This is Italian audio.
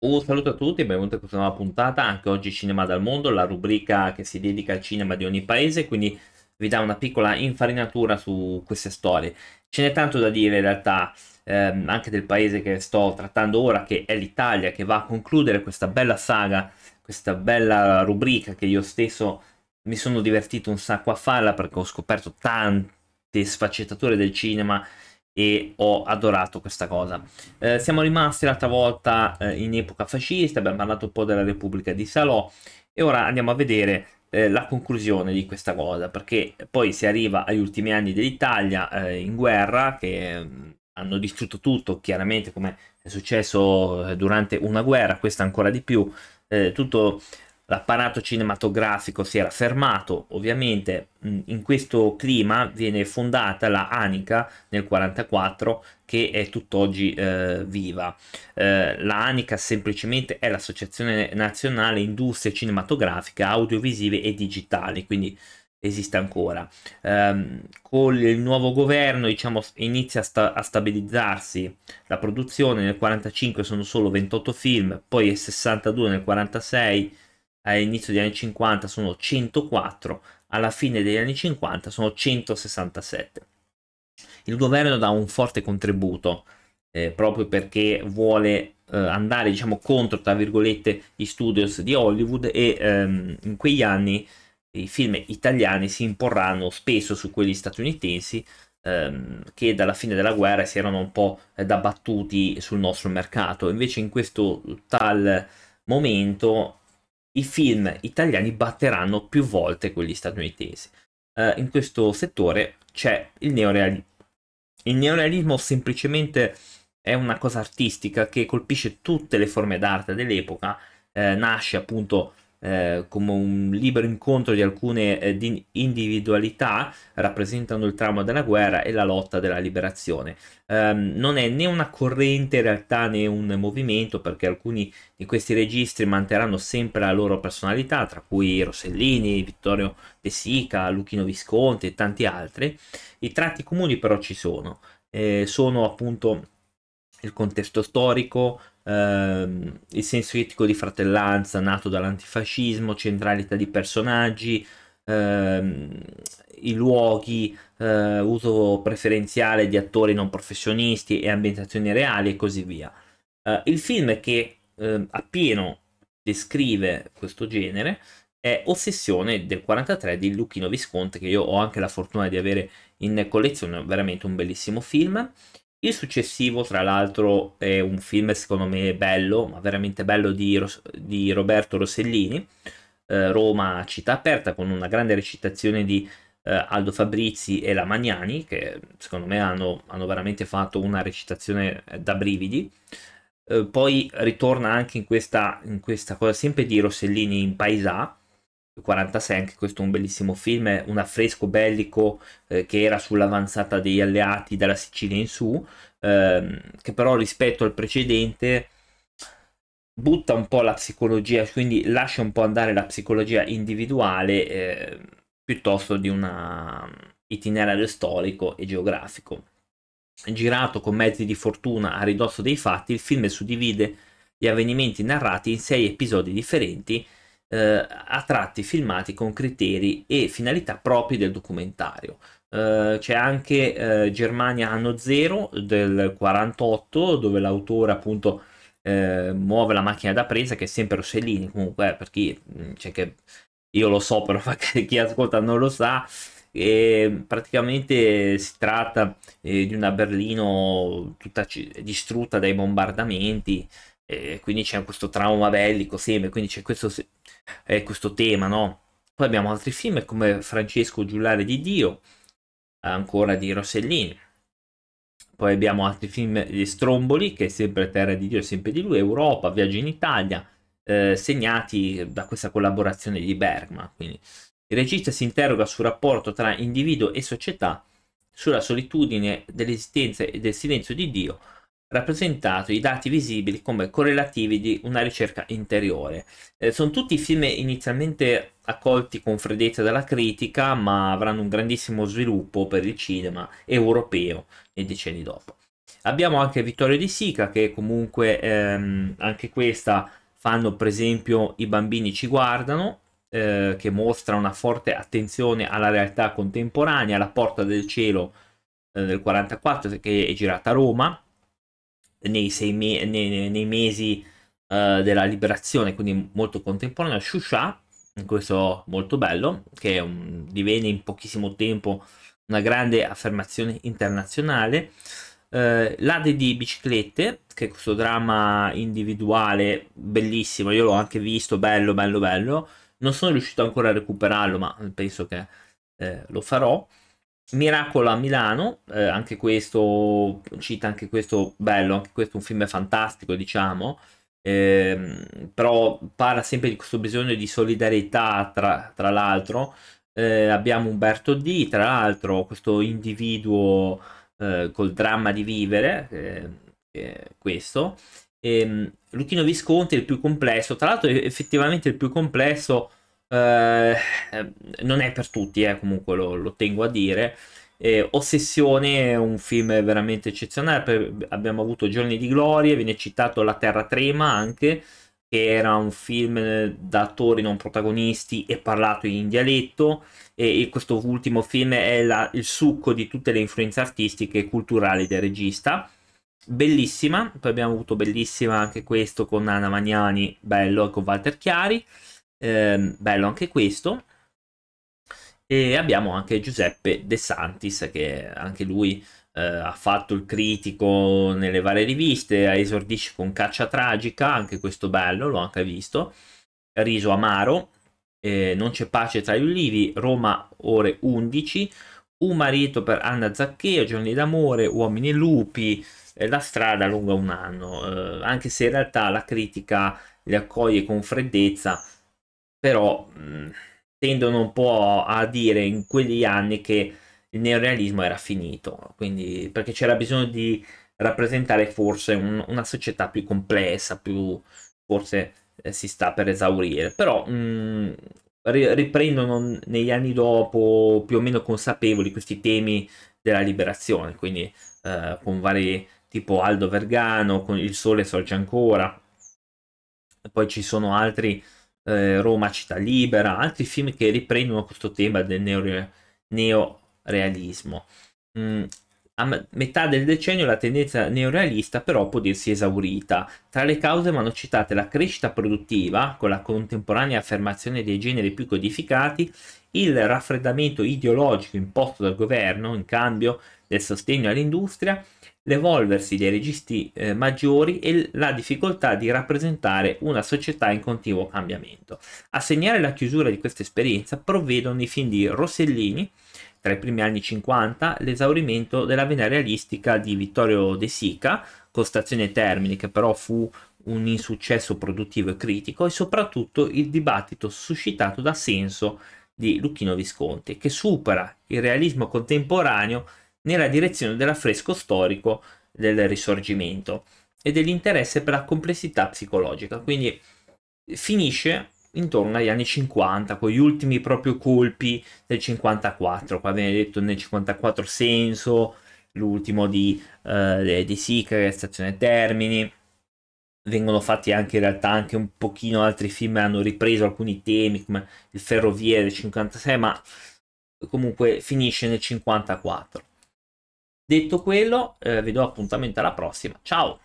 Un saluto a tutti benvenuti a questa nuova puntata, anche oggi Cinema dal Mondo, la rubrica che si dedica al cinema di ogni paese, quindi vi dà una piccola infarinatura su queste storie. Ce n'è tanto da dire in realtà, ehm, anche del paese che sto trattando ora, che è l'Italia, che va a concludere questa bella saga, questa bella rubrica che io stesso mi sono divertito un sacco a farla perché ho scoperto tante sfaccettature del cinema e ho adorato questa cosa. Eh, siamo rimasti l'altra volta eh, in epoca fascista, abbiamo parlato un po' della Repubblica di Salò e ora andiamo a vedere eh, la conclusione di questa cosa, perché poi si arriva agli ultimi anni dell'Italia eh, in guerra che mm, hanno distrutto tutto, chiaramente come è successo eh, durante una guerra, questa ancora di più, eh, tutto l'apparato cinematografico si era fermato, ovviamente in questo clima viene fondata la ANICA nel 1944 che è tutt'oggi eh, viva. Eh, la ANICA semplicemente è l'Associazione Nazionale Industrie Cinematografiche, Audiovisive e Digitali, quindi esiste ancora. Um, con il nuovo governo diciamo, inizia a, sta- a, stabilizzarsi la produzione, nel 1945 sono solo 28 film, poi è 62 nel 1946 all'inizio degli anni 50 sono 104, alla fine degli anni 50 sono 167. Il governo dà un forte contributo eh, proprio perché vuole eh, andare diciamo contro tra virgolette gli studios di Hollywood e ehm, in quegli anni i film italiani si imporranno spesso su quelli statunitensi ehm, che dalla fine della guerra si erano un po' eh, abbattuti sul nostro mercato invece in questo tal momento i film italiani batteranno più volte quelli statunitensi. Uh, in questo settore c'è il neorealismo. Il neorealismo semplicemente è una cosa artistica che colpisce tutte le forme d'arte dell'epoca, eh, nasce appunto eh, come un libero incontro di alcune eh, di individualità rappresentano il trauma della guerra e la lotta della liberazione. Um, non è né una corrente in realtà né un movimento perché alcuni di questi registri manterranno sempre la loro personalità, tra cui Rossellini, Vittorio De Sica, Luchino Visconti e tanti altri. I tratti comuni però ci sono, eh, sono appunto il contesto storico, ehm, il senso etico di fratellanza nato dall'antifascismo, centralità di personaggi, ehm, i luoghi, eh, uso preferenziale di attori non professionisti e ambientazioni reali e così via. Eh, il film che eh, appieno descrive questo genere è Ossessione del 43 di Luchino Visconti che io ho anche la fortuna di avere in collezione, veramente un bellissimo film il successivo, tra l'altro, è un film secondo me bello, ma veramente bello di, Ros- di Roberto Rossellini, eh, Roma città aperta, con una grande recitazione di eh, Aldo Fabrizi e la Magnani, che secondo me hanno, hanno veramente fatto una recitazione eh, da brividi. Eh, poi ritorna anche in questa, in questa cosa sempre di Rossellini in Paesà, 46, anche questo è un bellissimo film, un affresco bellico eh, che era sull'avanzata degli alleati dalla Sicilia in su, ehm, che però rispetto al precedente butta un po' la psicologia, quindi lascia un po' andare la psicologia individuale eh, piuttosto di un itinerario storico e geografico. Girato con mezzi di fortuna a ridosso dei fatti, il film suddivide gli avvenimenti narrati in sei episodi differenti eh, a tratti filmati con criteri e finalità propri del documentario. Uh, c'è anche uh, Germania anno zero del 48 dove l'autore appunto uh, muove la macchina da presa che è sempre Rossellini comunque per chi mm, c'è che io lo so però chi ascolta non lo sa e praticamente si tratta eh, di una Berlino tutta c- distrutta dai bombardamenti e quindi c'è questo trauma bellico sempre quindi c'è questo eh, questo tema, no? Poi abbiamo altri film come Francesco Giullare di Dio, ancora di Rossellini. Poi abbiamo altri film di Stromboli, che è sempre Terra di Dio, sempre di lui, Europa, Viaggio in Italia, eh, segnati da questa collaborazione di Bergman. Quindi il regista si interroga sul rapporto tra individuo e società, sulla solitudine dell'esistenza e del silenzio di Dio, rappresentato i dati visibili come correlativi di una ricerca interiore. Eh, sono tutti film inizialmente accolti con freddezza dalla critica, ma avranno un grandissimo sviluppo per il cinema europeo nei decenni dopo. Abbiamo anche Vittorio di Sica che comunque ehm, anche questa fanno per esempio I bambini ci guardano, eh, che mostra una forte attenzione alla realtà contemporanea, La porta del cielo eh, del 44 che è girata a Roma nei, me- nei, nei mesi eh, della liberazione, quindi molto contemporanea, Shusha, questo molto bello, che un, divenne in pochissimo tempo una grande affermazione internazionale. Uh, L'Ade di biciclette, che è questo dramma individuale bellissimo, io l'ho anche visto, bello, bello, bello. Non sono riuscito ancora a recuperarlo, ma penso che eh, lo farò. Miracolo a Milano, eh, anche questo, cita anche questo bello, anche questo un film fantastico, diciamo, eh, però parla sempre di questo bisogno di solidarietà tra, tra l'altro. Eh, abbiamo Umberto D, tra l'altro, questo individuo eh, col dramma di vivere, questo. E, ehm, Luchino Visconti è il più complesso, tra l'altro effettivamente il più complesso eh, non è per tutti, eh, comunque lo, lo, tengo a dire. Eh, Ossessione è un film veramente eccezionale. abbiamo avuto Giorni di Gloria, viene citato La Terra Trema anche, che era un film da attori non protagonisti e parlato in dialetto. E, e questo ultimo film è la, il succo di tutte le influenze artistiche e culturali del regista bellissima. Poi abbiamo avuto bellissima anche questo con Anna Magnani, bello, e con Walter Chiari eh, bello anche questo. E abbiamo anche Giuseppe De Santis, che anche lui eh, ha fatto il critico nelle varie riviste, esordisce con Caccia Tragica, anche questo bello, l'ho anche visto. Riso Amaro, eh, Non c'è pace tra gli ulivi, Roma ore 11, Un marito per Anna Zaccheo, Giorni d'amore, Uomini e lupi, eh, La strada lunga un anno, eh, anche se in realtà la critica li accoglie con freddezza, però mh, tendono un po' a dire in quegli anni che il neorealismo era finito, quindi perché c'era bisogno di rappresentare forse un, una società più complessa, più forse eh, si sta per esaurire, però mh, riprendono negli anni dopo più o meno consapevoli questi temi della liberazione, quindi eh, con vari tipo Aldo Vergano, con Il sole sorge ancora, poi ci sono altri eh, Roma città libera, altri film che riprendono questo tema del neore- neorealismo. Mm, a metà del decennio la tendenza neorealista però può dirsi esaurita. Tra le cause vanno citate la crescita produttiva, con la contemporanea affermazione dei generi più codificati, il raffreddamento ideologico imposto dal governo in cambio del sostegno all'industria l'evolversi dei registi eh, maggiori e la difficoltà di rappresentare una società in continuo cambiamento. A segnare la chiusura di questa esperienza provvedono i film di Rossellini, tra i primi anni 50, l'esaurimento della vena realistica di Vittorio De Sica, con Stazione Termini, che però fu un insuccesso produttivo e critico, e soprattutto il dibattito suscitato da Senso di Lucchino Visconti, che supera il realismo contemporaneo nella direzione dell'affresco storico del risorgimento e dell'interesse per la complessità psicologica. Quindi finisce intorno agli anni 50, con gli ultimi proprio colpi del 54. Qua viene detto nel 54 Senso, l'ultimo di, uh, di Sica, Stazione Termini. Vengono fatti anche in realtà anche un pochino altri film, hanno ripreso alcuni temi come il Ferroviere del 56, ma comunque finisce nel 54. Detto quello, eh, vi do appuntamento alla prossima. Ciao!